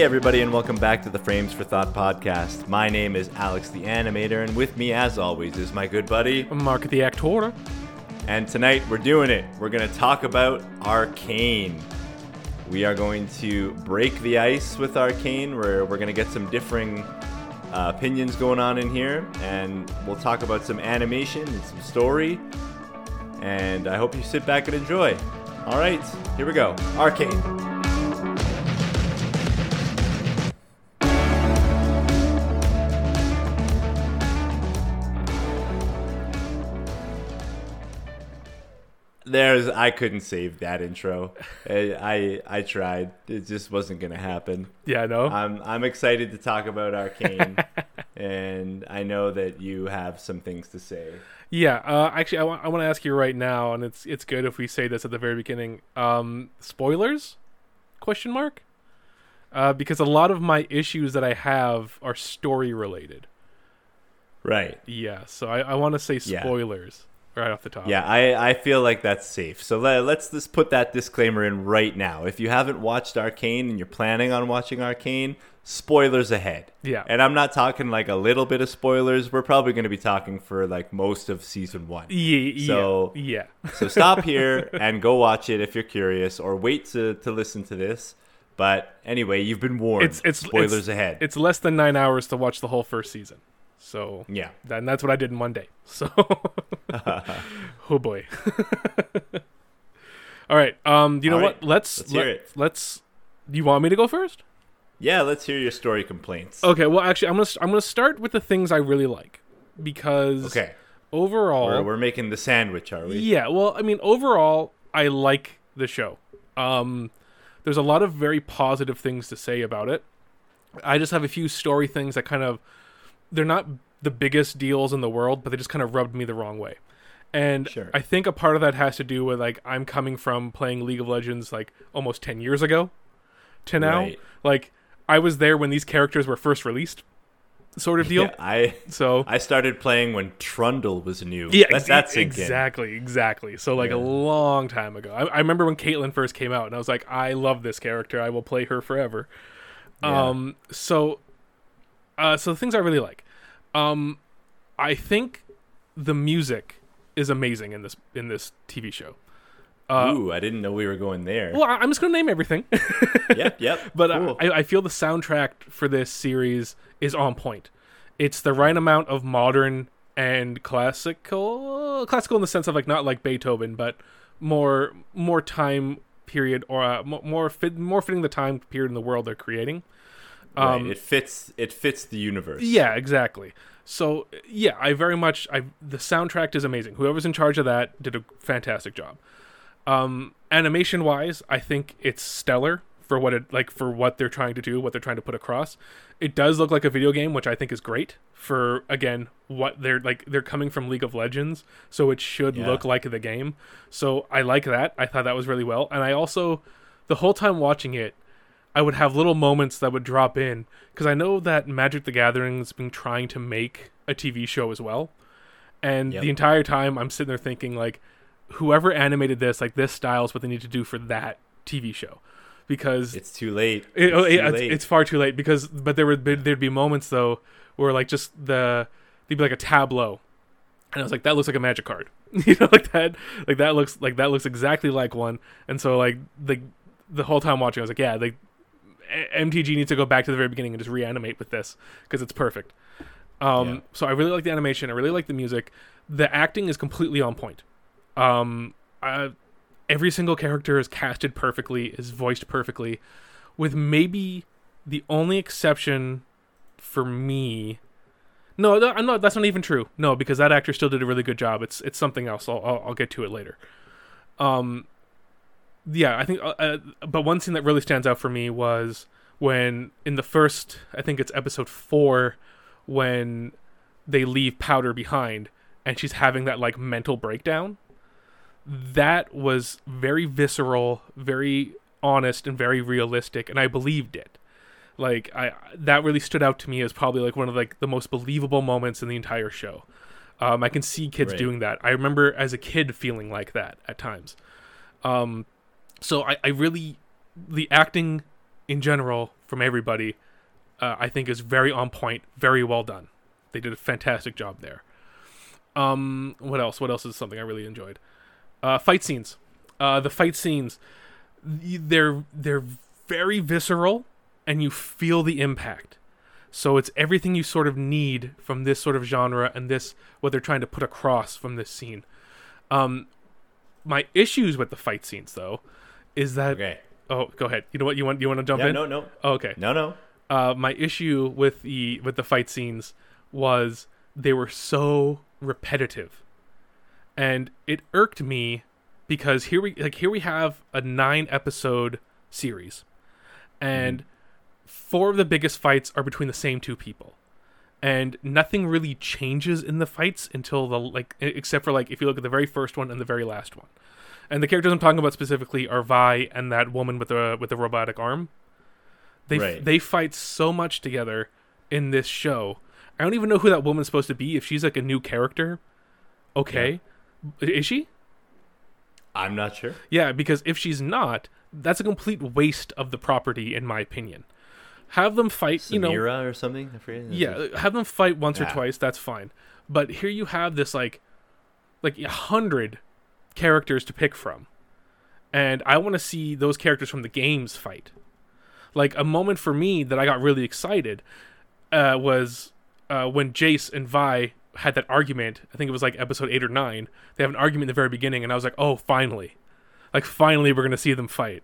Hey, everybody, and welcome back to the Frames for Thought podcast. My name is Alex the Animator, and with me, as always, is my good buddy. Mark the Actor. And tonight, we're doing it. We're going to talk about Arcane. We are going to break the ice with Arcane, where we're going to get some differing uh, opinions going on in here, and we'll talk about some animation and some story. And I hope you sit back and enjoy. All right, here we go. Arcane. There's I couldn't save that intro. I, I I tried. It just wasn't gonna happen. Yeah, I know. I'm I'm excited to talk about Arcane, and I know that you have some things to say. Yeah, uh, actually, I want I want to ask you right now, and it's it's good if we say this at the very beginning. Um, spoilers? Question mark? Uh, because a lot of my issues that I have are story related. Right. Yeah, so I, I want to say Yeah. Right off the top. Yeah, I, I feel like that's safe. So let, let's just put that disclaimer in right now. If you haven't watched Arcane and you're planning on watching Arcane, spoilers ahead. Yeah. And I'm not talking like a little bit of spoilers. We're probably going to be talking for like most of season one. Yeah. So- yeah. So stop here and go watch it if you're curious, or wait to, to listen to this. But anyway, you've been warned. It's it's spoilers it's, ahead. It's less than nine hours to watch the whole first season. So yeah. and that's what I did in one day. So, oh boy. All right. Um. You know All what? right. Let's Let's hear let- it. Let's. Do you want me to go first? Yeah, let's hear your story complaints. Okay. Well, actually, I'm gonna I'm gonna start with the things I really like because Okay. overall, We're, we're making the sandwich, are we? yeah. Well, I mean, overall, I like the show. Um, there's a lot of very positive things to say about it. I just have a few story things that kind of they're not the biggest deals in the world, but they just kind of rubbed me the wrong way. And Sure. I think a part of that has to do with like I'm coming from playing League of Legends like almost 10 years ago to now. Right. Like I was there when these characters were first released, sort of deal. Yeah, I So I started playing when Trundle was new. yeah, that in. exactly, exactly. So like a long time ago, I, I remember when Caitlyn first came out, and I was like, I love this character. I will play her forever. Yeah. Um, so, uh, so the things I really like, um, I think the music is amazing in this in this TV show. Uh, Ooh, I didn't know we were going there. well, I'm just gonna name everything. yep, yep. But cool. I, I feel the soundtrack for this series is on point. It's the right amount of modern and classical, classical in the sense of like not like Beethoven, but more more time period or uh, more fit, more fitting the time period in the world they're creating. Right. Um, It fits. It fits the universe. yeah, exactly. So yeah, I very much I the soundtrack is amazing. Whoever's in charge of that did a fantastic job. Um, animation wise, I think it's stellar for what it like for what they're trying to do, what they're trying to put across. It does look like a video game, which I think is great for again what they're like they're coming from League of Legends, so it should Yeah. look like the game. So I like that. I thought that was really well. And I also the whole time watching it, I would have little moments that would drop in because I know that Magic the Gathering's been trying to make a TV show as well. And Yep. the entire time I'm sitting there thinking like whoever animated this, like this style is what they need to do for that TV show. Because It's too late. it, oh, It's yeah, too late. it's far too late because but there would be, there'd be moments though where like just the there'd be like a tableau and I was like that looks like a magic card you know like that like that looks like that looks exactly like one and so like the the whole time watching I was like yeah like MTG needs to go back to the very beginning and just reanimate with this because it's perfect um Yeah. so I really like the animation I really like the music the acting is completely on point um I, every single character is casted perfectly, is voiced perfectly, with maybe the only exception for me. No, th- I'm not. That's not even true. No, because that actor still did a really good job. It's it's something else. I'll I'll, I'll get to it later. Um, yeah, I think. Uh, uh, but one scene that really stands out for me was when in the first, I think it's episode four, when they leave Powder behind, and she's having that like mental breakdown that was very visceral, very honest, and very realistic, and I believed it. Like I, that really stood out to me as probably like one of like the most believable moments in the entire show. Um, I can see kids Right. doing that. I remember as a kid feeling like that at times. Um, so I, I really, the acting in general from everybody, uh, I think is very on point, very well done. They did a fantastic job there. Um, what else? What else is something I really enjoyed? Uh, fight scenes. Uh, the fight scenes, they're they're very visceral, and you feel the impact. So it's everything you sort of need from this sort of genre and this what they're trying to put across from this scene. Um, my issues with the fight scenes though is that Okay. oh go ahead. You know what? You want you want to jump Yeah, in? no, no. oh, okay. No, no. uh, my issue with the with the fight scenes was they were so repetitive, and it irked me because here we like here we have a nine episode series, and four of the biggest fights are between the same two people, and nothing really changes in the fights until the like except for like if you look at the very first one and the very last one, and the characters I'm talking about specifically are Vi and that woman with the with the robotic arm. They Right. they fight so much together in this show. I don't even know who that woman's supposed to be. If she's like a new character, okay, is she? I'm not sure. Yeah, because if she's not, that's a complete waste of the property, in my opinion. Have them fight, you know, Samira or something? Yeah, have them fight once or twice. That's fine. But here you have this like, like a hundred characters to pick from, and I want to see those characters from the games fight. Like a moment for me that I got really excited uh, was uh, when Jayce and Vi had that argument. I think it was like episode eight or nine. They have an argument in the very beginning, and I was like, oh, finally, like finally we're gonna see them fight,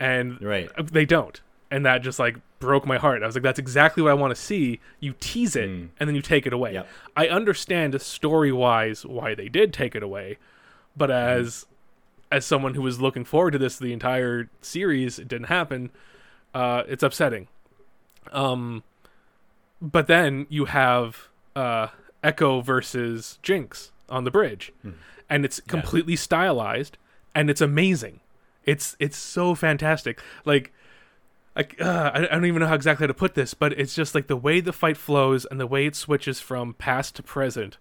and Right. they don't and that just like broke my heart i was like that's exactly what i want to see you tease it Mm. and then you take it away Yep. i understand story wise why they did take it away but as as someone who was looking forward to this the entire series it didn't happen uh it's upsetting. Um but then you have uh Ekko versus jinx on the bridge. And it's completely stylized and it's amazing. It's it's so fantastic. Like like uh, I, I don't even know how exactly to put this but it's just like the way the fight flows and the way it switches from past to present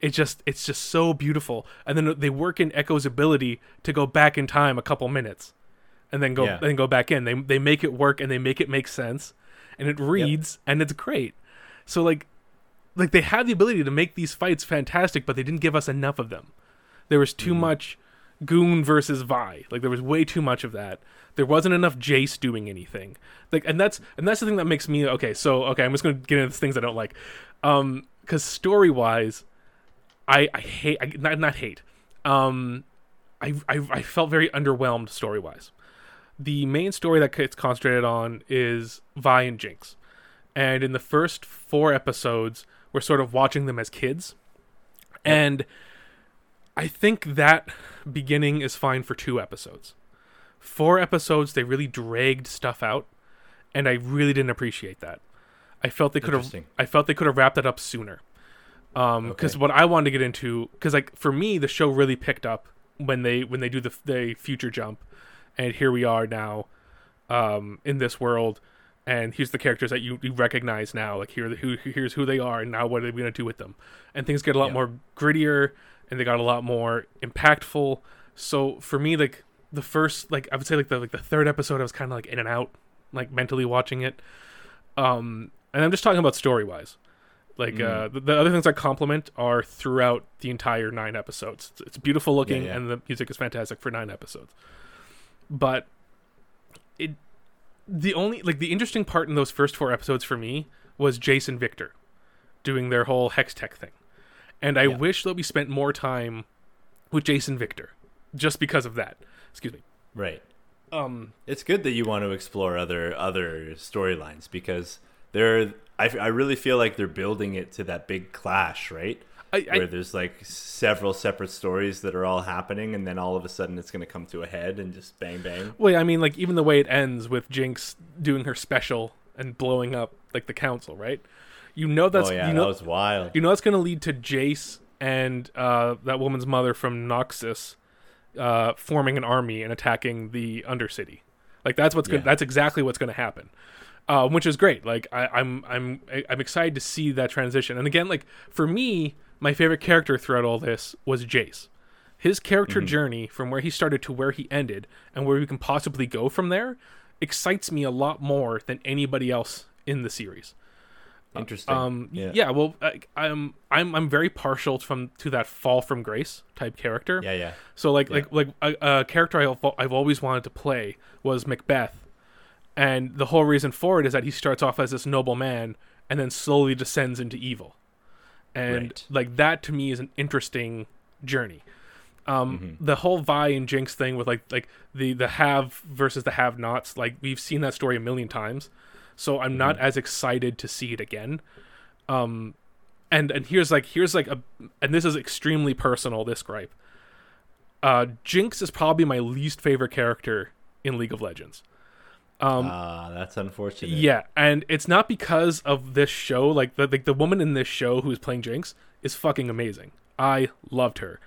it just it's just so beautiful. And then they work in Ekko's ability to go back in time a couple minutes and then go Yeah. then go back in. They they make it work and they make it make sense. And it reads and it's great. So like like they had the ability to make these fights fantastic but they didn't give us enough of them. There was too much goon versus vi. Like there was way too much of that. There wasn't enough Jayce doing anything. Like and that's and that's the thing that makes me okay so okay i'm just gonna get into things i don't like. Um because story wise i i hate I, not, not hate. Um I, I i felt very underwhelmed story wise the main story that it's concentrated on is vi and jinx. And in the first four episodes we're sort of watching them as kids. And i think that beginning is fine for two episodes. Four episodes they really dragged stuff out and i really didn't appreciate that. I felt they could have i felt they could have wrapped that up sooner um because Okay. what i wanted to get into because like for me the show really picked up when they when they do the the future jump and here we are now um in this world and here's the characters that you, you recognize now like here who here's who they are and now what are we going to do with them and things get a lot Yeah. more grittier and they got a lot more impactful so for me like the first like i would say like the like the third episode i was kind of like in and out like mentally watching it um and i'm just talking about story wise like uh the, the other things i compliment are throughout the entire nine episodes it's, it's beautiful looking yeah. and the music is fantastic for nine episodes but it the only like the interesting part in those first four episodes for me was Jayce and Viktor doing their whole hex tech thing. And I Yeah. wish that we spent more time with Jayce and Viktor just because of that. Excuse me. Right. Um It's good that you want to explore other other storylines because they're. I, I really feel like they're building it to that big clash, right? I, Where there's like several separate stories that are all happening, and then all of a sudden it's going to come to a head and just bang bang. well, I mean like even the way it ends with Jinx doing her special and blowing up like the council, right? You know that's oh yeah, you that was wild. you know that's going to lead to Jayce and uh, that woman's mother from Noxus uh, forming an army and attacking the Undercity. Like that's what's. Yeah. That's exactly what's going to happen, uh, which is great. Like I, I'm I'm I'm excited to see that transition. And again, like for me, my favorite character throughout all this was Jayce. His character journey from where he started to where he ended, and where we can possibly go from there, excites me a lot more than anybody else in the series. Interesting. Um, yeah. yeah. well, I, I'm I'm I'm very partial from to that fall from grace type character. Yeah, yeah. So like Yeah. like like a, a character I've, I've always wanted to play was Macbeth, and the whole reason for it is that he starts off as this noble man and then slowly descends into evil, and Right. like that to me is an interesting journey. Um, Mm-hmm. the whole Vi and Jinx thing with like like the the have versus the have nots, like we've seen that story a million times, so I'm not Mm-hmm. as excited to see it again. Um, and and here's like here's like a and this is extremely personal. This gripe. Uh, Jinx is probably my least favorite character in League of Legends. Um, Ah, that's unfortunate. yeah, and it's not because of this show. Like the like the woman in this show who's playing Jinx is fucking amazing. I loved her.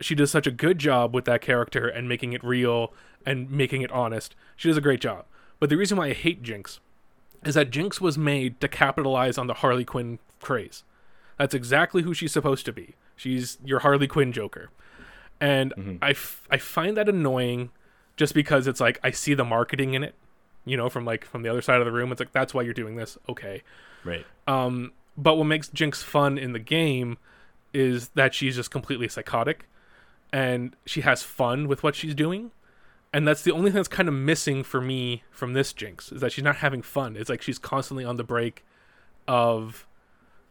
She does such a good job with that character and making it real and making it honest. She does a great job. But the reason why I hate Jinx is that Jinx was made to capitalize on the Harley Quinn craze. That's exactly who she's supposed to be. She's your Harley Quinn Joker. And I, f- I find that annoying just because it's like I see the marketing in it, you know, from like from the other side of the room. It's like that's why you're doing this. Okay. Right. Um, but what makes Jinx fun in the game is that she's just completely psychotic and she has fun with what she's doing. And that's the only thing that's kind of missing for me from this Jinx is that she's not having fun. It's like she's constantly on the break of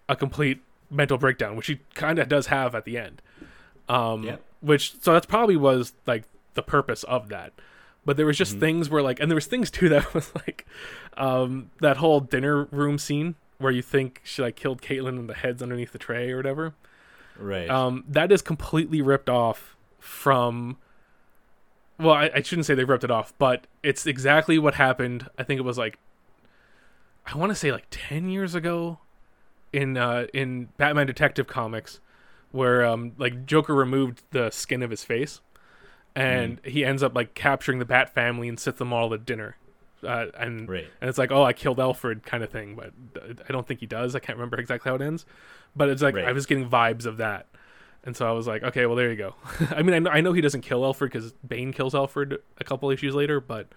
a complete mental breakdown, which she kind of does have at the end. Um, Yep. which so that's probably was like the purpose of that. But there was just things where like, and there was things too that was like, um, that whole dinner room scene where you think she like killed Caitlyn and the heads underneath the tray or whatever. Right. Um, that is completely ripped off from. Well, I, I shouldn't say they ripped it off, but it's exactly what happened. I think it was like, I want to say like ten years ago, in uh, in Batman Detective Comics, where um like Joker removed the skin of his face, and he ends up like capturing the Bat family and sits them all at dinner, uh, and Right. and it's like oh I killed Alfred kind of thing, but I don't think he does. I can't remember exactly how it ends, but it's like Right. I was getting vibes of that. And so I was like, okay, well, there you go. I mean, I know, I know he doesn't kill Alfred because Bane kills Alfred a couple issues later, but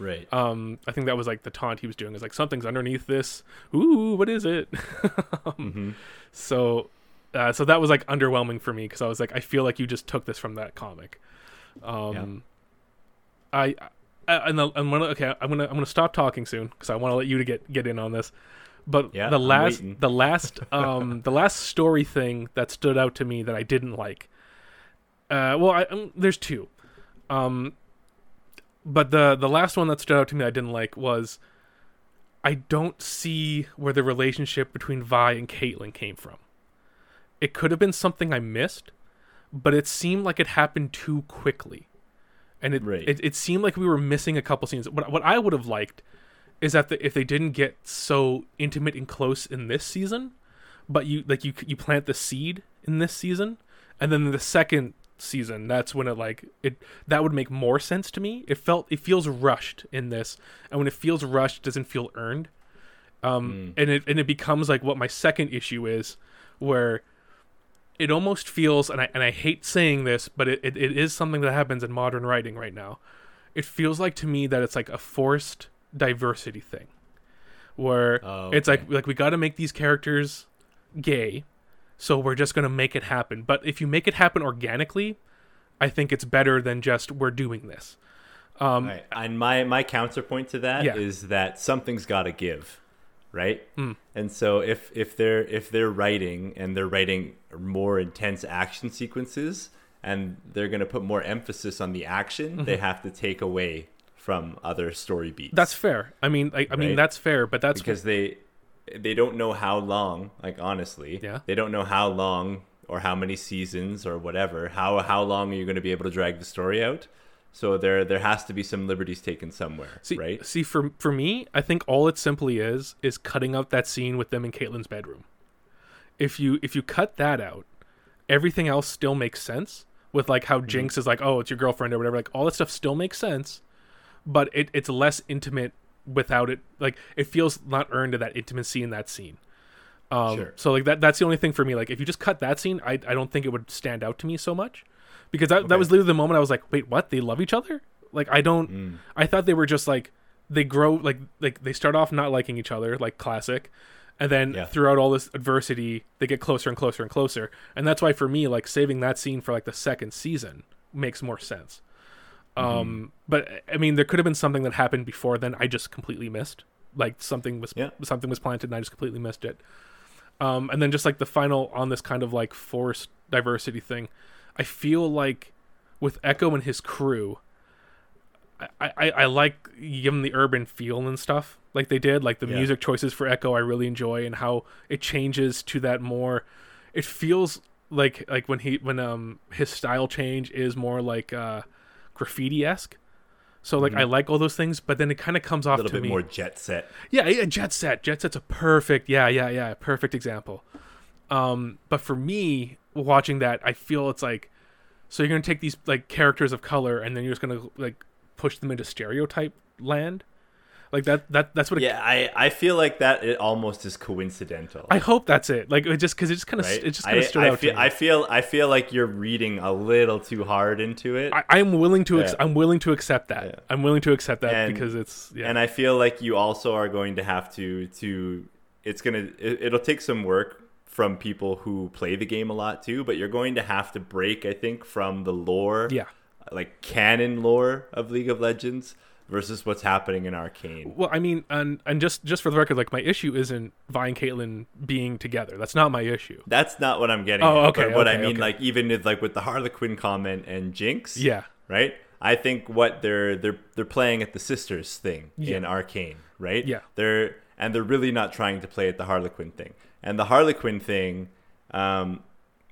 right. um, I think that was like the taunt he was doing. Is like something's underneath this. Ooh, what is it? hmm So, uh, so that was like underwhelming for me because I was like, I feel like you just took this from that comic. Um, I, I and the, okay, I'm gonna I'm gonna stop talking soon because I want to let you to get get in on this. But Yeah, the last the last um the last story thing that stood out to me that I didn't like. Uh, well, I, um, there's two. Um, but the the last one that stood out to me I didn't like was I don't see where the relationship between Vi and Caitlyn came from. It could have been something I missed, but it seemed like it happened too quickly. And it, Right. it it seemed like we were missing a couple scenes. What what I would have liked is that the, if they didn't get so intimate and close in this season, but you like you you plant the seed in this season, and then the second season that's when it like it that would make more sense to me. It felt it feels rushed in this, and when it feels rushed, it doesn't feel earned. Um, and it and it becomes like what my second issue is, where it almost feels and I and I hate saying this, but it, it, it is something that happens in modern writing right now. It feels like to me that it's like a forced diversity thing. Where Oh, it's like like we gotta make these characters gay, so we're just gonna make it happen. But if you make it happen organically, I think it's better than just we're doing this. Um Right. And my my counterpoint to that is Yeah. that something's got to give, right? Mm. And so if if they're if they're writing and they're writing more intense action sequences and they're going to put more emphasis on the action, they have to take away from other story beats. Mm-hmm. That's fair. I mean, I, I mean that's fair, but that's because they they don't know how long, like honestly. Yeah. They don't know how long or how many seasons or whatever. How how long are you going to be able to drag the story out? So there there has to be some liberties taken somewhere, see, right? See, for for me, I think all it simply is is cutting out that scene with them in Caitlyn's bedroom. If you if you cut that out, everything else still makes sense. With like how Jinx is like, oh, it's your girlfriend or whatever. Like all that stuff still makes sense, but it, it's less intimate without it. Like it feels not earned to that intimacy in that scene. Um, Sure. So like that that's the only thing for me. Like if you just cut that scene, I I don't think it would stand out to me so much, because that that was literally the moment I was like, wait, what? They love each other? Like I don't. Mm. I thought they were just like they grow like like they start off not liking each other, like classic, and then Yeah. throughout all this adversity, they get closer and closer and closer. And that's why for me, like saving that scene for like the second season makes more sense. Mm-hmm. Um, but I mean, there could have been something that happened before then. I just completely missed. Like something was Yeah. something was planted, and I just completely missed it. Um, and then just like the final on this kind of like forced diversity thing, I feel like with Ekko and his crew, I, I, I like giving the urban feel and stuff like they did. Like the Yeah. music choices for Ekko, I really enjoy, and how it changes to that more. It feels like like when he when um his style change is more like uh graffiti esque. So like I like all those things, but then it kind of comes off Mm-hmm. little to bit me. more jet set. Yeah, yeah, Jet Set. Jet Set's a perfect, yeah, yeah, yeah, perfect example. Um, but for me, watching that, I feel it's like, so you're gonna take these like characters of color, and then you're just gonna like push them into stereotype land, like that. That that's what. It, Yeah, I, I feel like that it almost is coincidental. I hope that's it. Like it just because it just kind of right? it just kind of I, stood I out feel, to me. I feel I feel like you're reading a little too hard into it. I, I'm willing to. Ex- Yeah. I'm willing to accept that. Yeah. I'm willing to accept that And- because it's yeah. and I feel like you also are going to have to to it's gonna it, it'll take some work from people who play the game a lot too, but you're going to have to break I think from the lore, yeah. like canon lore of League of Legends versus what's happening in Arcane. Well, I mean, and and just just for the record, like my issue isn't Vi and Caitlyn being together. That's not my issue. That's not what I'm getting. Oh, at, okay, But what I mean, okay. like even with, like with the Harley Quinn comment and Jinx, Yeah. right? I think what they're they're they're playing at the sisters thing Yeah. in Arcane, right? Yeah. They're and they're really not trying to play at the Harley Quinn thing. And the Harley Quinn thing, um,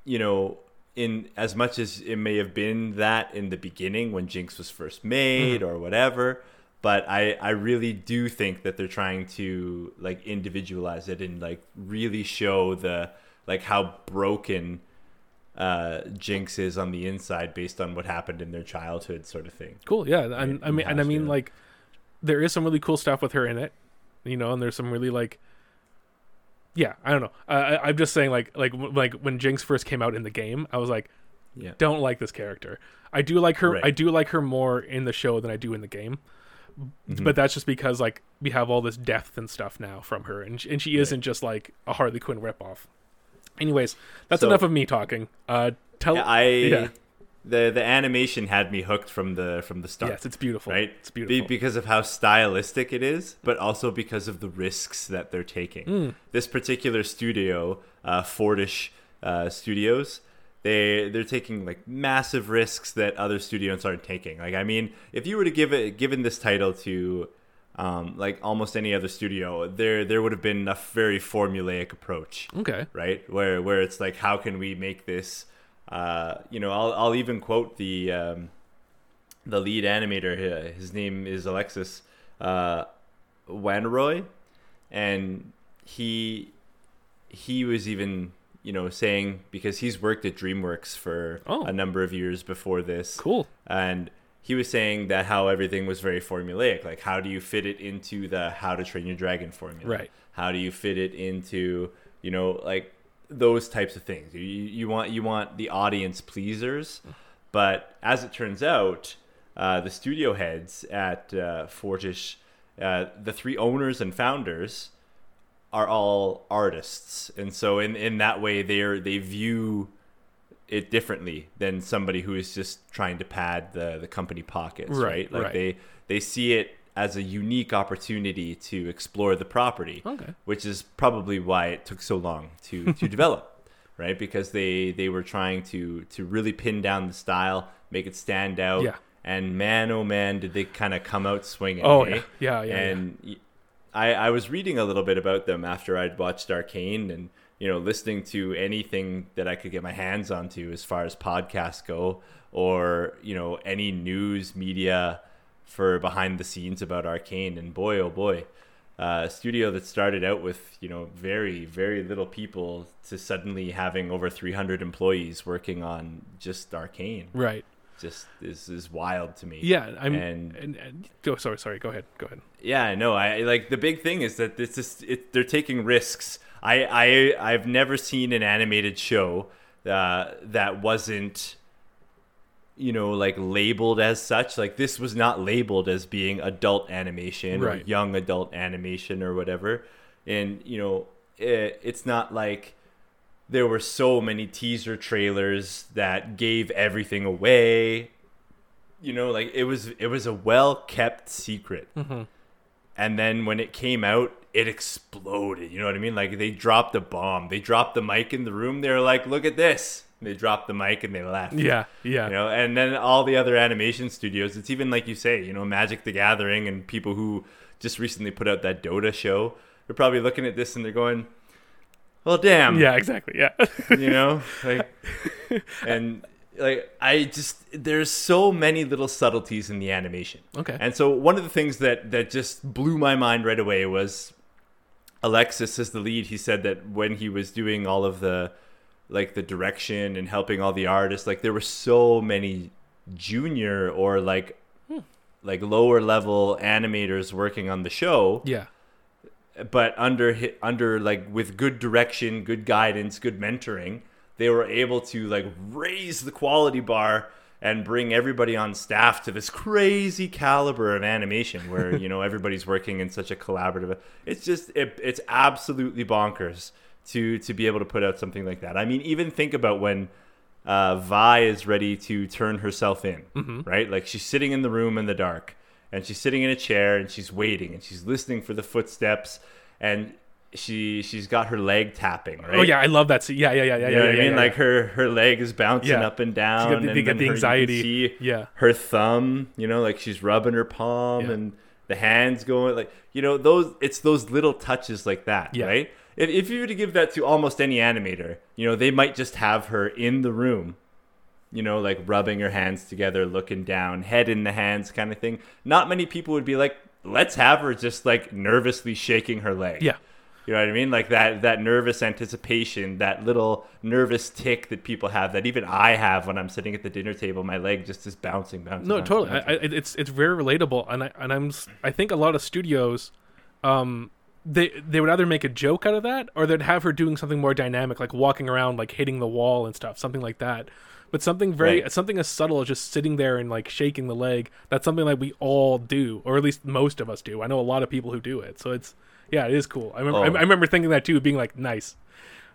you know, in as much as it may have been that in the beginning when Jinx was first made Mm-hmm. or whatever, but I I really do think that they're trying to like individualize it and like really show the like how broken uh, Jinx is on the inside based on what happened in their childhood, sort of thing. Cool. Yeah. And I mean, and I mean, like, there is some really cool stuff with her in it, you know, and there's some really like, yeah, I don't know. I, I, I'm just saying, like, like, like when Jinx first came out in the game, I was like, Yeah. don't like this character. I do like her. Right. I do like her more in the show than I do in the game. Mm-hmm. But that's just because like we have all this depth and stuff now from her, and and she isn't just like a Harley Quinn ripoff. Anyways, that's So- enough of me talking. Uh, tell Yeah, I yeah. The the animation had me hooked from the from the start. yes, it's beautiful. right? It's Be- beautiful. because of how stylistic it is, but also because of the risks that they're taking. Mm. This particular studio, uh, Fortiche uh, Studios, they they're taking like massive risks that other studios aren't taking. Like, I mean, if you were to give it given this title to um, like almost any other studio, there there would have been a very formulaic approach okay. right? Where where it's like, how can we make this? Uh, you know, I'll I'll even quote the um, the lead animator. here. His name is Alexis uh, Wanneroy, and he he was even you know saying because he's worked at DreamWorks for Oh. a number of years before this, Cool. and he was saying that how everything was very formulaic like how do you fit it into the how to train your dragon formula Right. how do you fit it into you know like those types of things. You, you want you want the audience pleasers but as it turns out uh, the studio heads at uh, Fortiche uh, the three owners and founders are all artists. And so in, in that way they're they view it differently than somebody who is just trying to pad the, the company pockets Right, right, like right. they they see it as a unique opportunity to explore the property Okay. which is probably why it took so long to to develop right because they they were trying to to really pin down the style make it stand out Yeah. and man oh man did they kind of come out swinging Oh eh? yeah. Yeah. Yeah. yeah. and y I, I was reading a little bit about them after I'd watched Arcane and you know listening to anything that I could get my hands onto as far as podcasts go or you know any news media for behind the scenes about Arcane and boy oh boy uh, a studio that started out with you know very very little people to suddenly having over 300 employees working on just Arcane right. just is is wild to me Yeah. I'm. And- And, and, go. Sorry. Sorry. Go ahead. Go ahead. yeah, no, I like the big thing is that this is it, they're taking risks. I I I've never seen an animated show uh, that wasn't you know, like labeled as such. Like this was not labeled as being adult animation or young adult animation or whatever. And you know, it, it's not like there were so many teaser trailers that gave everything away. You know, like it was it was a well kept secret. Mm-hmm. And then when it came out, it exploded. You know what I mean? Like they dropped a bomb. They dropped the mic in the room. They were like, "Look at this." They dropped the mic and they left. Yeah, yeah. You know, and then all the other animation studios. It's even like you say, you know, Magic the Gathering and people who just recently put out that Dota show. They're probably looking at this and they're going, "Well, damn." yeah, exactly. Yeah. you know like and like i just there's so many little subtleties in the animation Okay. and so one of the things that that just blew my mind right away was alexis as the lead he said that when he was doing all of the like the direction and helping all the artists like there were so many junior or like hmm. like lower level animators working on the show. Yeah. but under under like with good direction, good guidance, good mentoring, they were able to like raise the quality bar and bring everybody on staff to this crazy caliber of animation where you know everybody's working in such a collaborative it's just it, it's absolutely bonkers to to be able to put out something like that i mean even think about when uh, Vi is ready to turn herself in, right? Like she's sitting in the room in the dark, and she's sitting in a chair, and she's waiting, and she's listening for the footsteps, and she she's got her leg tapping, right? Oh yeah, I love that. scene. Yeah, yeah, yeah, yeah. You know yeah, what I mean? yeah, like her her leg is bouncing Yeah. up and down, got the- and get the her, anxiety. You can see Yeah. her thumb, you know, like she's rubbing her palm, Yeah. and the hands going, like you know, those it's those little touches like that, Yeah. right? If if you were to give that to almost any animator, you know, they might just have her in the room, you know, like rubbing her hands together, looking down, head in the hands, kind of thing. Not many people would be like, let's have her just like nervously shaking her leg. Yeah. You know what I mean? Like that that nervous anticipation, that little nervous tick that people have, that even I have when I'm sitting at the dinner table, my leg just is bouncing, bouncing. No, bouncing, totally. Bouncing. I, it's it's very relatable, and I and I'm I think a lot of studios, um, they they would either make a joke out of that, or they'd have her doing something more dynamic, like walking around, like hitting the wall and stuff, something like that. But something very Right. something as subtle as just sitting there and like shaking the leg. That's something like we all do, or at least most of us do. I know a lot of people who do it, so it's yeah, it is cool. I remember I, Oh. I remember thinking that too, being like nice.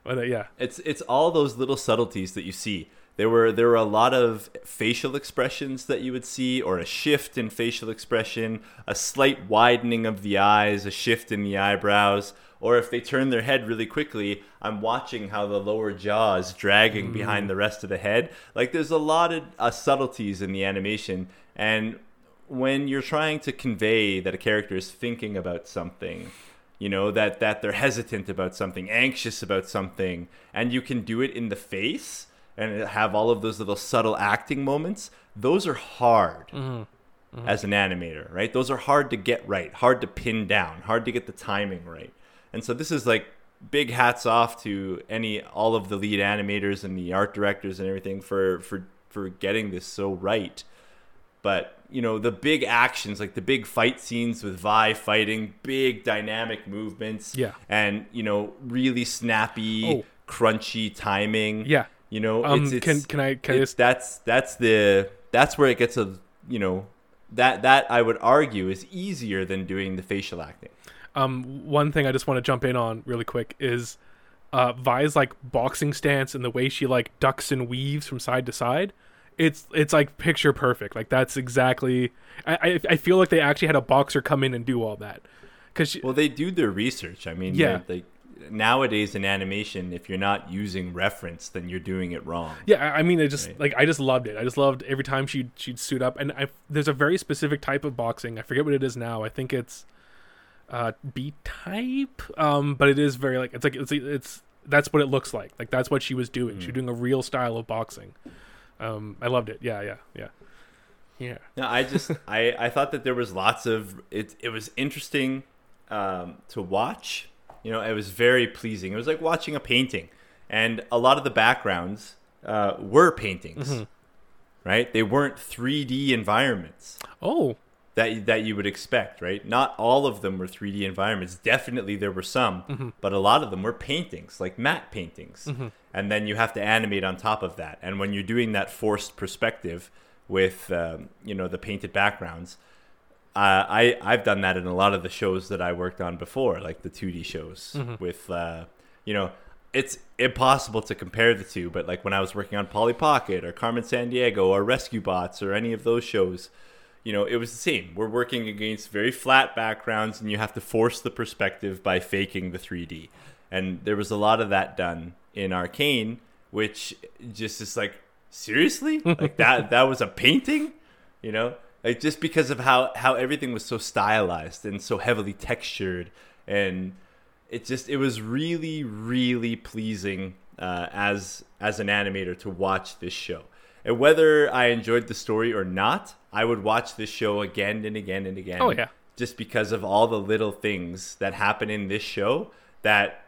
But, uh, yeah, It's it's all those little subtleties that you see. There were there were a lot of facial expressions that you would see, or a shift in facial expression, a slight widening of the eyes, a shift in the eyebrows, or if they turn their head really quickly, I'm watching how the lower jaw is dragging behind the rest of the head. Like there's a lot of uh, subtleties in the animation, and when you're trying to convey that a character is thinking about something you know that that they're hesitant about something anxious about something and you can do it in the face and have all of those little subtle acting moments those are hard mm-hmm. Mm-hmm. as an animator right those are hard to get right hard to pin down hard to get the timing right and so this is like big hats off to any all of the lead animators and the art directors and everything for for for getting this so right but you know the big actions like the big fight scenes with Vi fighting big dynamic movements Yeah. and you know really snappy Oh. crunchy timing yeah. You know Um, it's, it's, can can I can I just that's that's the that's where it gets a you know that that I would argue is easier than doing the facial acting um one thing I just want to jump in on really quick is uh Vi's like boxing stance and the way she like ducks and weaves from side to side. It's it's like picture perfect. Like that's exactly. I I, I feel like they actually had a boxer come in and do all that because well they do their research I mean Yeah. like nowadays in animation if you're not using reference then you're doing it wrong Yeah, I mean, I just Right. like I just loved it. I just loved every time she she'd suit up, and I, there's a very specific type of boxing. I forget what it is now. I think it's uh, B type, um, but it is very like it's like it's it's that's what it looks like. Like that's what she was doing. She was doing a real style of boxing. Um, I loved it. Yeah, yeah, yeah, yeah. No, I just I I thought that there was lots of it. It was interesting um, to watch. You know, it was very pleasing. It was like watching a painting, and a lot of the backgrounds uh, were paintings, right? They weren't 3D environments Oh, that that you would expect, right? Not all of them were 3D environments. Definitely there were some, but a lot of them were paintings, like matte paintings. And then you have to animate on top of that. And when you're doing that forced perspective, with um, you know the painted backgrounds. Uh, I I've done that in a lot of the shows that I worked on before, like the 2D shows with uh, you know it's impossible to compare the two, but like when I was working on Polly Pocket or Carmen Sandiego or Rescue Bots or any of those shows, you know, it was the same. We're working against very flat backgrounds and you have to force the perspective by faking the 3D. And there was a lot of that done in Arcane, which just is like, seriously? like that that was a painting? You know? Like just because of how how everything was so stylized and so heavily textured. And it just it was really really pleasing uh, as as an animator to watch this show. And whether i enjoyed the story or not i would watch this show again and again and again. Oh, yeah. just because of all the little things that happen in this show that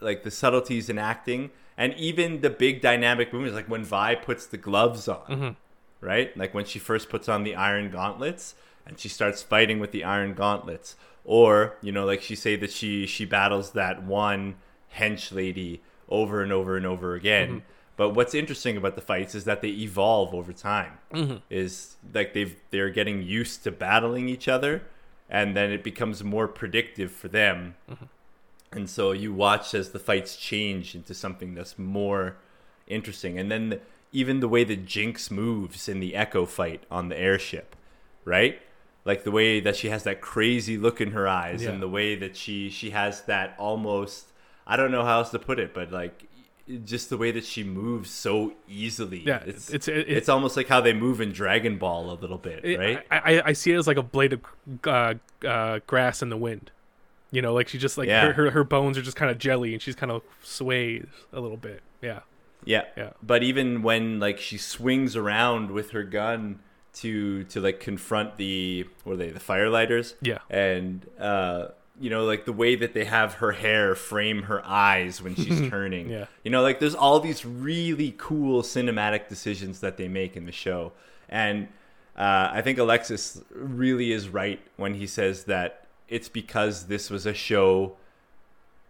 like the subtleties in acting and even the big dynamic movements like when vi puts the gloves on right? Like when she first puts on the iron gauntlets and she starts fighting with the iron gauntlets. Or you know like she say that she she battles that one hench lady over and over and over again. Mm-hmm. But what's interesting about the fights is that they evolve over time. Mm-hmm. Is like they've they're getting used to battling each other and then it becomes more predictive for them. Mm-hmm. And so you watch as the fights change into something that's more interesting. And then the, even the way that jinx moves in the Ekko fight on the airship right like the way that she has that crazy look in her eyes Yeah. and the way that she she has that almost i don't know how else to put it but like just the way that she moves so easily Yeah, it's it's- it's, it- it's almost like how they move in dragon ball a little bit It- right I, I I see it as like a blade of uh, uh, grass in the wind. You know, like she just like Yeah. her, her her bones are just kind of jelly, and she's kind of sways a little bit. Yeah, Yeah. Yeah. But even when like she swings around with her gun to to like confront the what are they, the firelighters? Yeah. And uh you know, like the way that they have her hair frame her eyes when she's turning. Yeah. You know, like there's all these really cool cinematic decisions that they make in the show. And uh, I think Alexis really is right when he says that it's because this was a show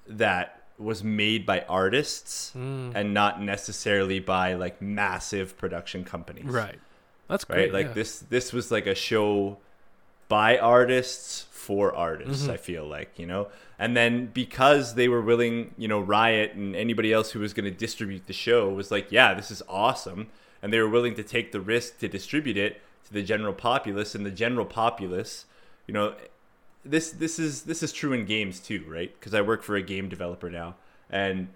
that was made by artists Mm. and not necessarily by like massive production companies. right. That's Right? great. like yeah. this this was like a show by artists for artists, Mm-hmm. I feel like, you know. And then because they were willing, you know, Riot and anybody else who was going to distribute the show was like, yeah, this is awesome. And they were willing to take the risk to distribute it to the general populace and the general populace, you know, this this is this is true in games too, right? Because I work for a game developer now, and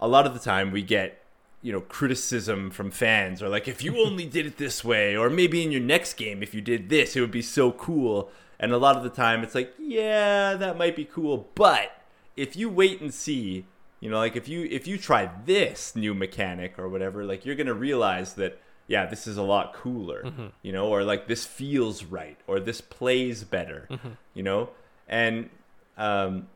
a lot of the time we get you know criticism from fans or like if you only did it this way or maybe in your next game if you did this it would be so cool and a lot of the time it's like yeah that might be cool but if you wait and see you know like if you if you try this new mechanic or whatever like you're gonna realize that yeah this is a lot cooler you know or like this feels right or this plays better you know and um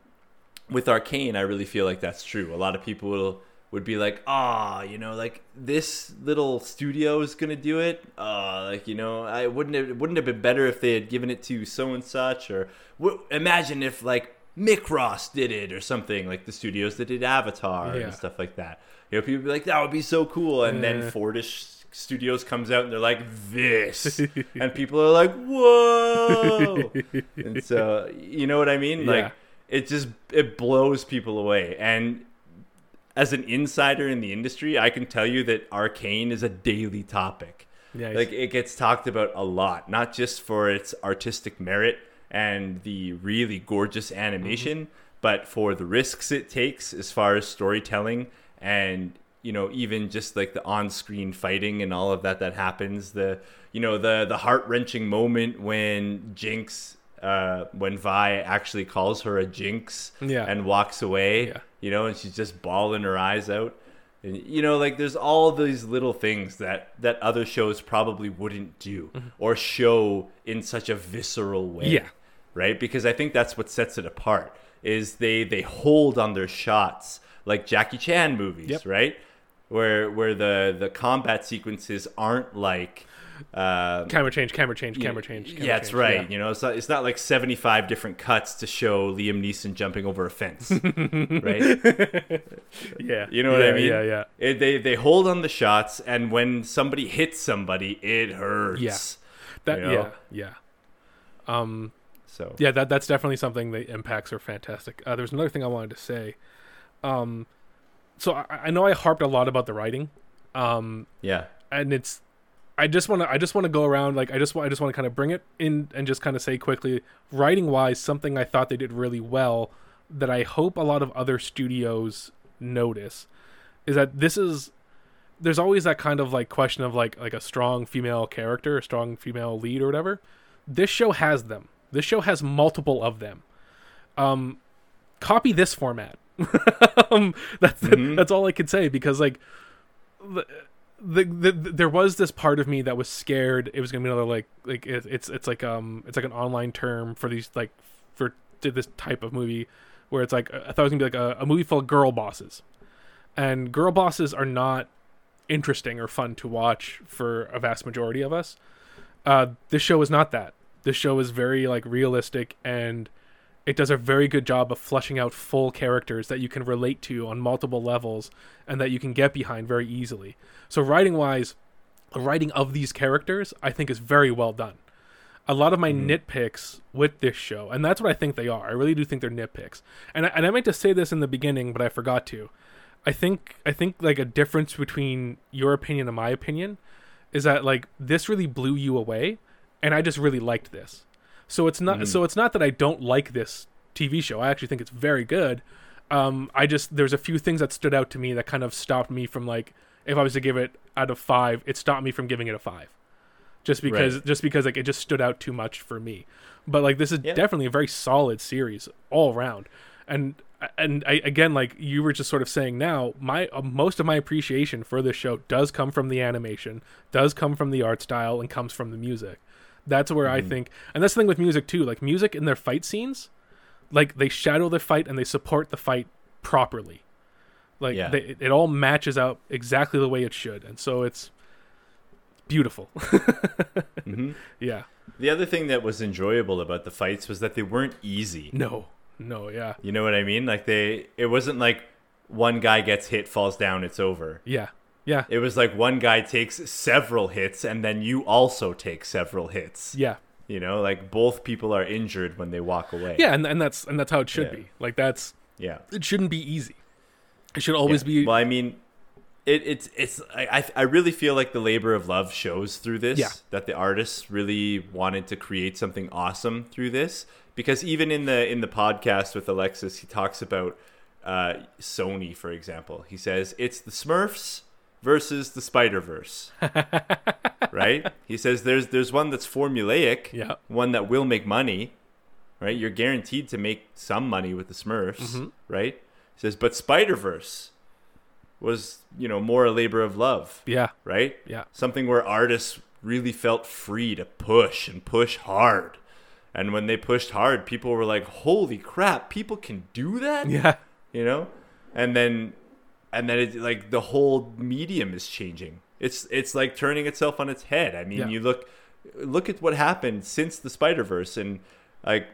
with Arcane, I really feel like that's true. A lot of people will, would be like, ah, you know, like this little studio is gonna do it. Uh, like you know, I wouldn't have wouldn't have been better if they had given it to so and such, or w- imagine if like Mick Ross did it or something like the studios that did Avatar Yeah. and stuff like that. You know, people be like, that would be so cool, and Yeah. then Fortiche Studios comes out and they're like this, and people are like, whoa, and so you know what I mean, like it just it blows people away. And as an insider in the industry i can tell you that arcane is a daily topic. Yeah, like it gets talked about a lot not just for its artistic merit and the really gorgeous mm-hmm. animation but for the risks it takes as far as storytelling and you know even just like the on-screen fighting and all of that that happens the you know the the heart-wrenching moment when jinx uh, when Vi actually calls her a jinx Yeah. and walks away, Yeah. you know, and she's just bawling her eyes out. And, you know, like there's all these little things that that other shows probably wouldn't do or show in such a visceral way. Mm-hmm. Yeah. Right? Because I think that's what sets it apart is they they hold on their shots like Jackie Chan movies, Yep. right? Where where the the combat sequences aren't like Uh, camera change, camera change, you- camera change. Camera yeah, that's change. right. You know, it's not, it's not like 75 different cuts to show Liam Neeson jumping over a fence, right? Yeah, You know what I mean? Yeah, yeah. It, they they hold on the shots, and when somebody hits somebody, it hurts. Yeah. That You know? yeah, yeah. Um, So yeah, that that's definitely something. The impacts are fantastic. Uh, there's another thing I wanted to say. Um, so I, I know I harped a lot about the writing. Um, yeah, and it's I just want to I just want to go around like I just want I just want to kind of bring it in and just kind of say quickly writing wise something I thought they did really well that I hope a lot of other studios notice is that this is there's always that kind of like question of like like a strong female character, a strong female lead or whatever. This show has them. This show has multiple of them. Um copy this format. um, that's Mhm. that's all I could say because like the, the, the, there was this part of me that was scared it was gonna be another like like it, it's it's like um it's like an online term for these like for to this type of movie where it's like I thought it was gonna be like a, a movie full of girl bosses, and girl bosses are not interesting or fun to watch for a vast majority of us. Uh, this show is not that. This show is very like realistic and it does a very good job of fleshing out full characters that you can relate to on multiple levels and that you can get behind very easily. So writing wise, the writing of these characters I think is very well done. A lot of my mm-hmm. nitpicks with this show, and that's what I think they are. I really do think they're nitpicks. And I, and I meant to say this in the beginning, but I forgot to. I think I think like a difference between your opinion and my opinion is that like this really blew you away, and I just really liked this. So it's not so it's not that I don't like this TV show. I actually think it's very good. Um, I just there's a few things that stood out to me that kind of stopped me from like if I was to give it out of five, it stopped me from giving it a five, just because Right. just because like it just stood out too much for me. But like this is Yeah. definitely a very solid series all around, and and I again like you were just sort of saying now my uh, most of my appreciation for this show does come from the animation, does come from the art style, and comes from the music. That's where I think, and that's the thing with music too. Like music in their fight scenes, like they shadow the fight and they support the fight properly. Like Yeah. they, it- all matches out exactly the way it should, and so it's beautiful. hmm yeah. The other thing that was enjoyable about the fights was that they weren't easy. No. No. Yeah. You know what I mean? Like they, it wasn't like one guy gets hit, falls down, it's over. Yeah. Yeah. It was like one guy takes several hits, and then you also take several hits. Yeah. You know, like both people are injured when they walk away. Yeah. And and that's and that's how it should Yeah. be. Like that's Yeah. it shouldn't be easy. It should always Yeah. be. Well, I mean, it, it's it's I I- really feel like the labor of love shows through this. Yeah. That the artists really wanted to create something awesome through this because even in the in the podcast with Alexis, he talks about uh, Sony, for example. He says it's the Smurfs versus the Spider Verse. right? He says there's there's one that's formulaic, Yeah. one that will make money, right? You're guaranteed to make some money with the Smurfs, Mm-hmm. right? He says, but Spider Verse was, you know, more a labor of love, yeah. right? Yeah. Something where artists really felt free to push and push hard. And when they pushed hard, people were like, "Holy crap, people can do that?" Yeah. you know and then and then it like the whole medium is changing it's it's like turning itself on its head i mean Yeah. you look look at what happened since the spider-verse and like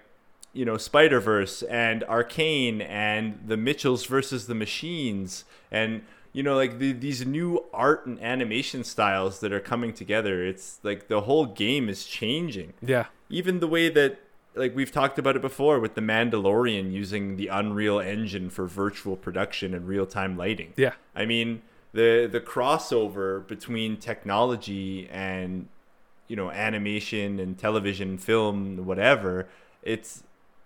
you know spider-verse and arcane and the mitchells versus the machines and you know like the, these new art and animation styles that are coming together it's like the whole game is changing Yeah. even the way that like we've talked about it before with the Mandalorian using the Unreal Engine for virtual production and real-time lighting. Yeah. I mean, the the crossover between technology and you know, animation and television, film, whatever, it's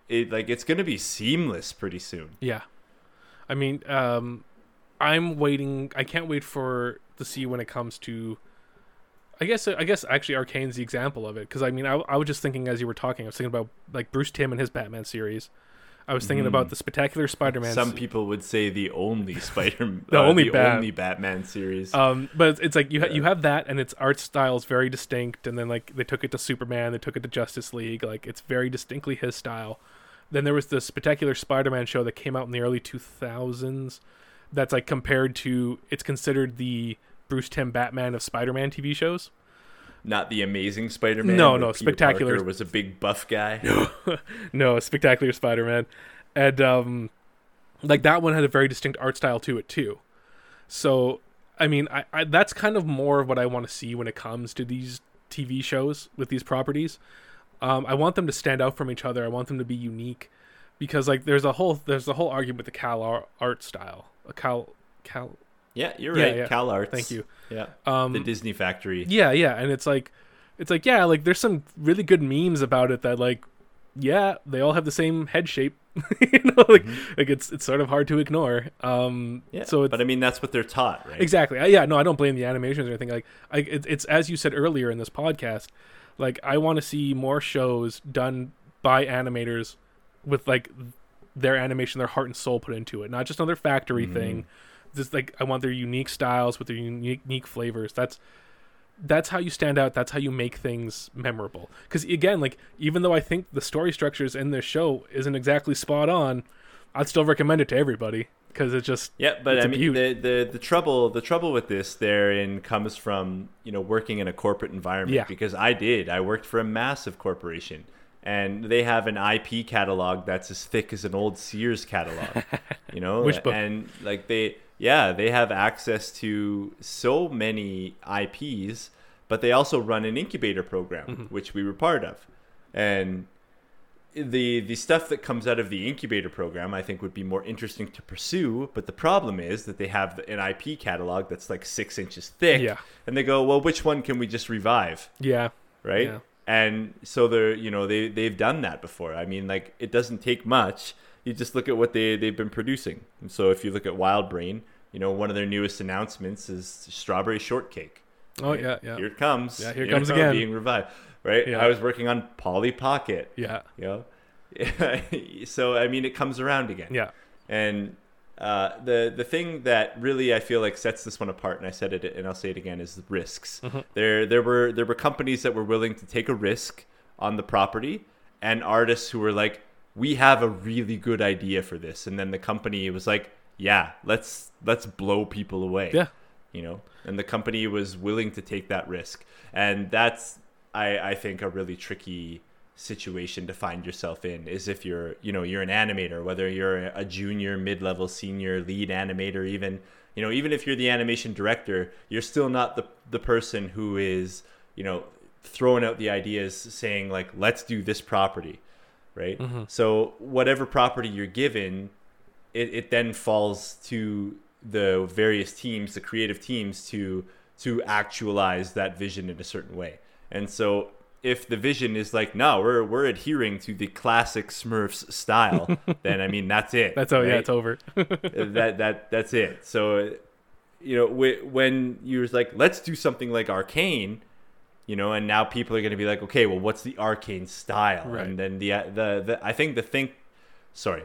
it like it's going to be seamless pretty soon. Yeah. I mean, um, I'm waiting. I can't wait for to see when it comes to. I guess I guess actually Arcane's the example of it because I mean I, I was just thinking as you were talking I was thinking about like Bruce Timm and his Batman series. I was thinking about the Spectacular Spider-Man. Some se- people would say the only Spider The uh, only the Bat- only Batman series. Um, but it's, it's like you ha- you have that, and its art style is very distinct. And then like they took it to Superman, they took it to Justice League. Like it's very distinctly his style. Then there was the Spectacular Spider-Man show that came out in the early 2000s. That's like compared to it's considered the Bruce Timm Batman of Spider-Man TV shows. not the amazing Spider-Man. No, no, Peter Spectacular- Parker was a big buff guy. no, Spectacular Spider-Man, and um, like that one had a very distinct art style to it too. So, I mean, I, I that's kind of more of what I want to see when it comes to these TV shows with these properties. Um, I want them to stand out from each other. I want them to be unique, because like there's a whole there's a whole argument with the Cal art style. A Cal Cal. Yeah, you're Yeah, right. yeah. Cal Arts. Thank you. Yeah, Um, the Disney factory. Yeah, yeah, and it's like, it's like yeah, like there's some really good memes about it that like, yeah, they all have the same head shape, you know, like like it's it's sort of hard to ignore. Um, Yeah, so it's but I mean that's what they're taught, right? exactly, I, yeah, no, I don't blame the animations or anything. Like, I it, it's as you said earlier in this podcast, like I want to see more shows done by animators with like their animation, their heart and soul put into it, not just another factory thing. Just like I want their unique styles with their unique, unique flavors. That's that's how you stand out. That's how you make things memorable. Because again, like even though I think the story structures in this show isn't exactly spot on, I'd still recommend it to everybody because it's just Yeah, but I a mean the, the the trouble the trouble with this therein comes from you know working in a corporate environment Yeah. because I did I worked for a massive corporation and they have an IP catalog that's as thick as an old Sears catalog, you know, Which book? and like they yeah they have access to so many IPs, but they also run an incubator program Mm-hmm. which we were part of, and the the stuff that comes out of the incubator program I think would be more interesting to pursue. But the problem is that they have an IP catalog that's like six inches thick, Yeah. and they go, well, which one can we just revive, yeah, right? Yeah. And so they're you know they they've done that before. I mean, like it doesn't take much. You just look at what they they've been producing. And so if you look at Wild Brain, you know one of their newest announcements is strawberry shortcake. oh yeah, yeah, Here it comes. Yeah, here it comes again. Being revived, right? Yeah. I was working on Polly Pocket yeah, you know so i mean it comes around again yeah. and uh, the the thing that really I feel like sets this one apart, and I said it, and I'll say it again, is the risks. Mm-hmm. There there were there were companies that were willing to take a risk on the property, and artists who were like, "We have a really good idea for this," and then the company was like, "Yeah, let's let's blow people away." Yeah. you know, and the company was willing to take that risk, and that's I I think a really tricky situation to find yourself in is if you're you know you're an animator whether you're a junior mid-level senior lead animator even you know even if you're the animation director you're still not the the person who is you know throwing out the ideas saying like let's do this property right mm-hmm. so whatever property you're given it, it then falls to the various teams the creative teams to to actualize that vision in a certain way and so if the vision is like no we're we're adhering to the classic smurfs style then i mean that's it That's oh yeah, it's over. that that that's it. So, you know, when you're like, let's do something like Arcane, you know, and now people are going to be like, okay, well, what's the Arcane style? Right. And then the the the I think the thing, sorry,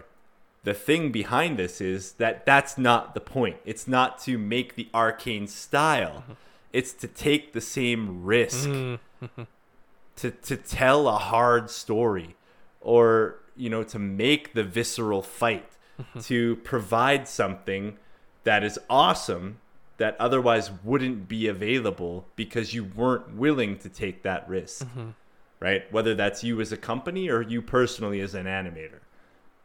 the thing behind this is that that's not the point. It's not to make the Arcane style. Mm-hmm. It's to take the same risk mm-hmm. to to tell a hard story or you know to make the visceral fight mm-hmm. to provide something that is awesome that otherwise wouldn't be available because you weren't willing to take that risk mm-hmm. right? Whether that's you as a company or you personally as an animator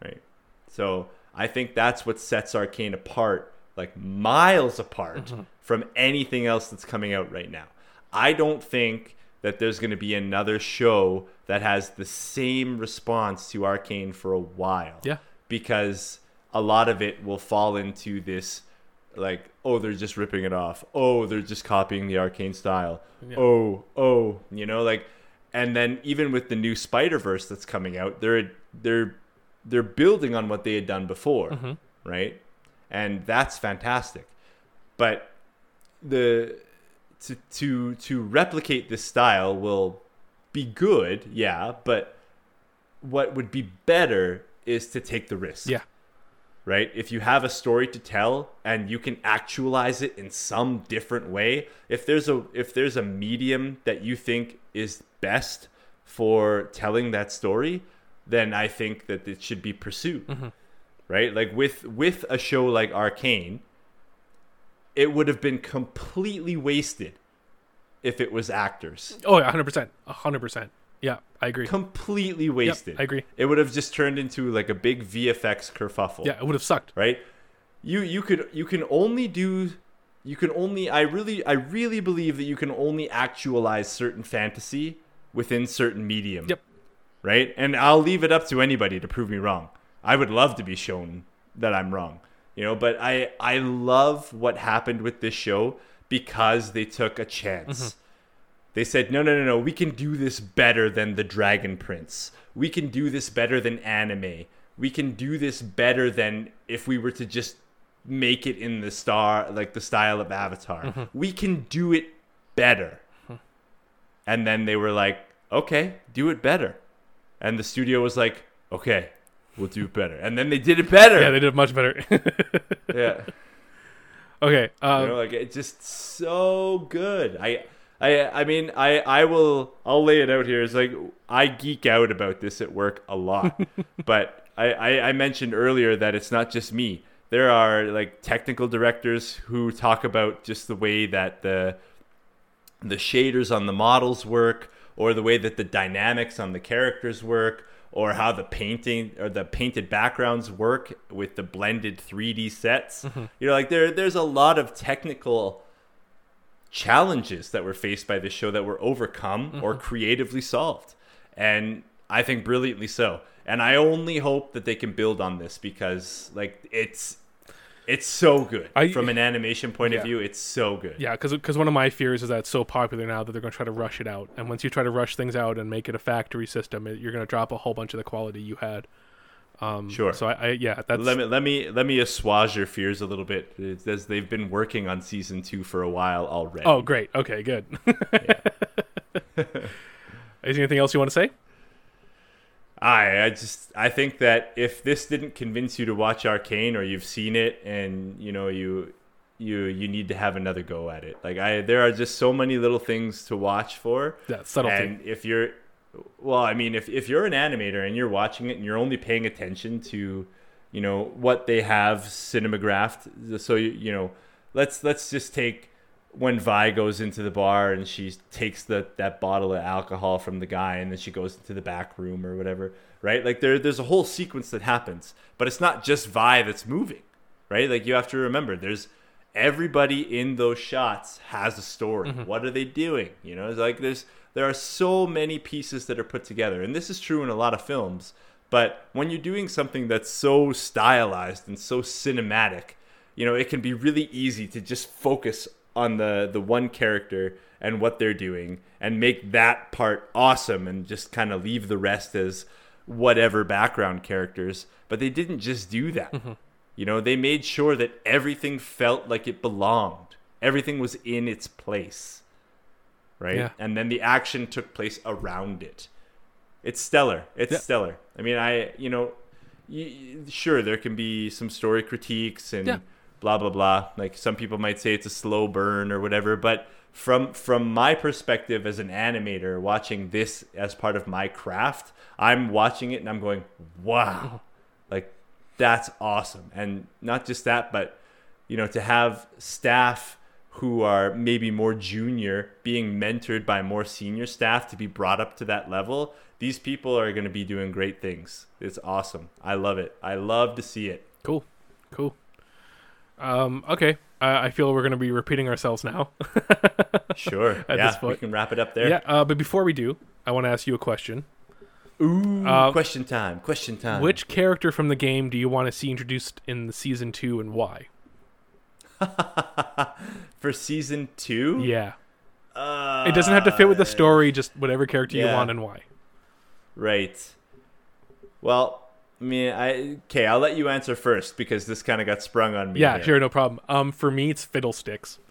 right? So i think that's what sets arcane apart like miles apart mm-hmm. from anything else that's coming out right now. I don't think that there's going to be another show that has the same response to arcane for a while Yeah. because a lot of it will fall into this like oh they're just ripping it off. Oh they're just copying the arcane style. Yeah. oh oh you know like and then even with the new spider verse that's coming out they're they're they're building on what they had done before Mm-hmm. right? And that's fantastic. But the to to to replicate this style will be good yeah but what would be better is to take the risk. Yeah, right? If you have a story to tell and you can actualize it in some different way, if there's a if there's a medium that you think is best for telling that story, then I think that it should be pursued. Mm-hmm. Right? Like with with a show like Arcane, it would have been completely wasted if it was actors. Oh yeah, hundred percent, hundred percent. Yeah, I agree. Completely Yep, wasted. I agree. It would have just turned into like a big VFX kerfuffle. Yeah, it would have sucked. right you you could you can only do you can only i really i really believe that you can only actualize certain fantasy within certain medium Yep. right and i'll leave it up to anybody to prove me wrong i would love to be shown that i'm wrong you know but i i love what happened with this show because they took a chance mm-hmm. They said, no, no, no, no, we can do this better than the Dragon Prince. We can do this better than anime. We can do this better than if we were to just make it in the star, like the style of Avatar. We can do it better. And then they were like, okay, do it better. And the studio was like, okay, we'll do it better. And then they did it better. Yeah, they did it much better. yeah. okay. Um, you know, like it's just so good. I, I, I mean, I, I will, I'll lay it out here. It's like I geek out about this at work a lot, but I, I, I mentioned earlier that it's not just me. There are like technical directors who talk about just the way that the, the shaders on the models work, or the way that the dynamics on the characters work, or how the painting or the painted backgrounds work with the blended 3D sets. Mm-hmm. You know, like there there's a lot of technical challenges that were faced by this show that were overcome or mm-hmm. creatively solved. And I think brilliantly so. And I only hope that they can build on this because like it's it's so good. I- From an animation point Yeah. of view, it's so good. yeah, because one of my fears is that it's so popular now that they're going to try to rush it out, and once you try to rush things out and make it a factory system, it, you're going to drop a whole bunch of the quality you had. Um, Sure. So I, I yeah, that's let me let me let me assuage your fears a little bit as they've been working on season two for a while already. oh great. Okay, good. Is there anything else you want to say? I I just I think that if this didn't convince you to watch Arcane or you've seen it and you know you you you need to have another go at it. Like I there are just so many little things to watch for. Yeah, subtlety. And if you're well, I mean if if you're an animator and you're watching it and you're only paying attention to you know what they have cinematographed so you, you know let's let's just take when Vi goes into the bar and she takes the that bottle of alcohol from the guy and then she goes into the back room or whatever, right? Like there there's a whole sequence that happens, but it's not just Vi that's moving, right? Like you have to remember there's everybody in those shots has a story. Mm-hmm. What are they doing? You know, it's like there's there are so many pieces that are put together. And this is true in a lot of films, but when you're doing something that's so stylized and so cinematic, you know, it can be really easy to just focus on the the one character and what they're doing and make that part awesome and just kind of leave the rest as whatever background characters but they didn't just do that. Mm-hmm. You know they made sure that everything felt like it belonged. Everything was in its place right? Yeah. and then the action took place around it. It's stellar. It's Yeah. stellar. I mean i you know y- sure there can be some story critiques and Yeah. blah blah blah. Like some people might say it's a slow burn or whatever but from from my perspective as an animator watching this as part of my craft i'm watching it and i'm going wow. Oh. Like that's awesome. And not just that but you know to have staff who are maybe more junior being mentored by more senior staff to be brought up to that level these people are going to be doing great things it's awesome i love it i love to see it Cool, cool. Um, okay, I I feel we're going to be repeating ourselves now. sure At yeah this point. we can wrap it up there yeah, uh, but before we do, I want to ask you a question. Ooh, Uh, question time question time Which character from the game do you want to see introduced in the season two, and why? for season two Yeah, uh, it doesn't have to fit with the story. Just whatever character you want and why. Right. Well, I mean, I okay. I'll let you answer first because this kind of got sprung on me. Yeah, here. sure, no problem. Um, for me, it's Fiddlesticks.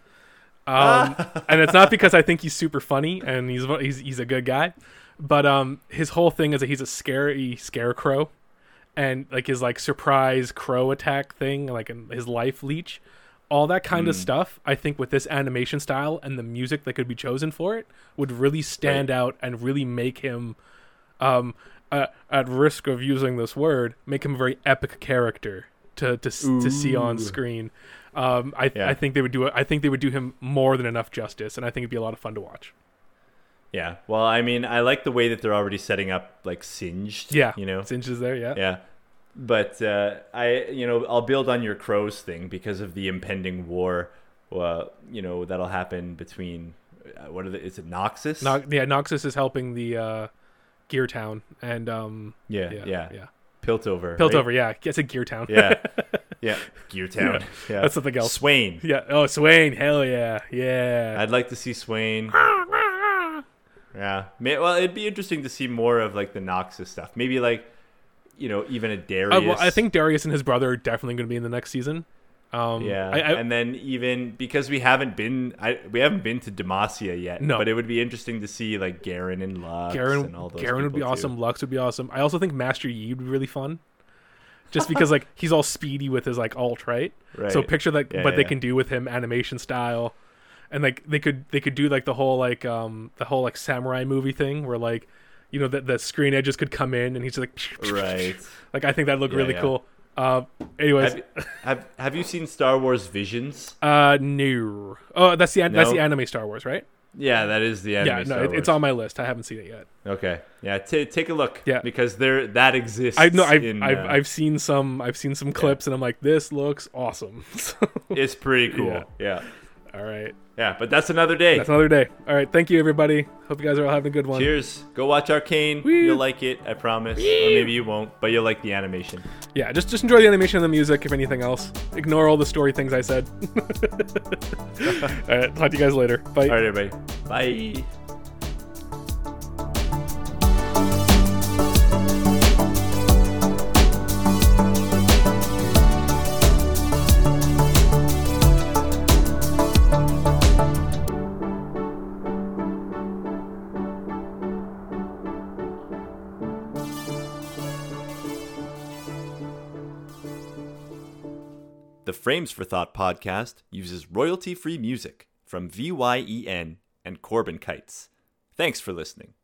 Um, and it's not because I think he's super funny and he's he's he's a good guy, but um, his whole thing is that he's a scary scarecrow, and like his like surprise crow attack thing, like in his life leech, all that kind of stuff. I think with this animation style and the music that could be chosen for it would really stand out and really make him, um, uh, at risk of using this word, make him a very epic character to to to see on screen. Um, I Yeah. I think they would do I think they would do him more than enough justice, and I think it'd be a lot of fun to watch. Yeah. Well, I mean, I like the way that they're already setting up like Singed. Yeah, You know. Singed is there. Yeah. Yeah. But uh, I, you know, I'll build on your crows thing because of the impending war. Uh, you know, that'll happen between uh, what are the? Is it Noxus? No, yeah, Noxus is helping the uh, Gear Town, and um, yeah, yeah, yeah, yeah, Piltover. Piltover. right? Yeah, it's a Gear Town. Yeah, yeah. Gear Town. Yeah, That's something else. Swain. yeah. Oh, Swain. Hell yeah, yeah. I'd like to see Swain. Yeah. Well, it'd be interesting to see more of like the Noxus stuff. Maybe like, you know, even a Darius. Uh, well, I think Darius and his brother are definitely going to be in the next season. Um, Yeah, I, I, and then even because we haven't been, I we haven't been to Demacia yet. No. but it would be interesting to see like Garen and Lux Garen, and all those. Garen would be too. awesome. Lux would be awesome. I also think Master Yi would be really fun, just because like he's all speedy with his like alt, right? Right. So picture like Yeah, what they can do with him animation style, and like they could they could do like the whole like um the whole like samurai movie thing where like you know the the screen edges could come in and he's like right. like I think that'd look Yeah, really yeah. cool. Uh, anyways, Have, have Have you seen Star Wars Visions? uh, no. Oh, that's the an- that's the anime Star Wars, right? Yeah, that is the anime. yeah, no, Star it, it's on my list. I haven't seen it yet. Okay, yeah, t- take a look. Yeah. because there that exists. I know I've in, I've, uh, I've seen some I've seen some clips and I'm like this looks awesome. It's pretty cool. Yeah. Yeah. All right, yeah, But that's another day. that's another day. All right, thank you everybody. Hope you guys are all having a good one. Cheers. Go watch Arcane. Woo. You'll like it, I promise. Or maybe you won't, but you'll like the animation. Yeah, just just enjoy the animation and the music. If anything else, ignore all the story things I said. all right, talk to you guys later. Bye. All right, everybody. Bye. Frames for Thought podcast uses royalty free music from VYEN and Corbyn Kites. Thanks for listening.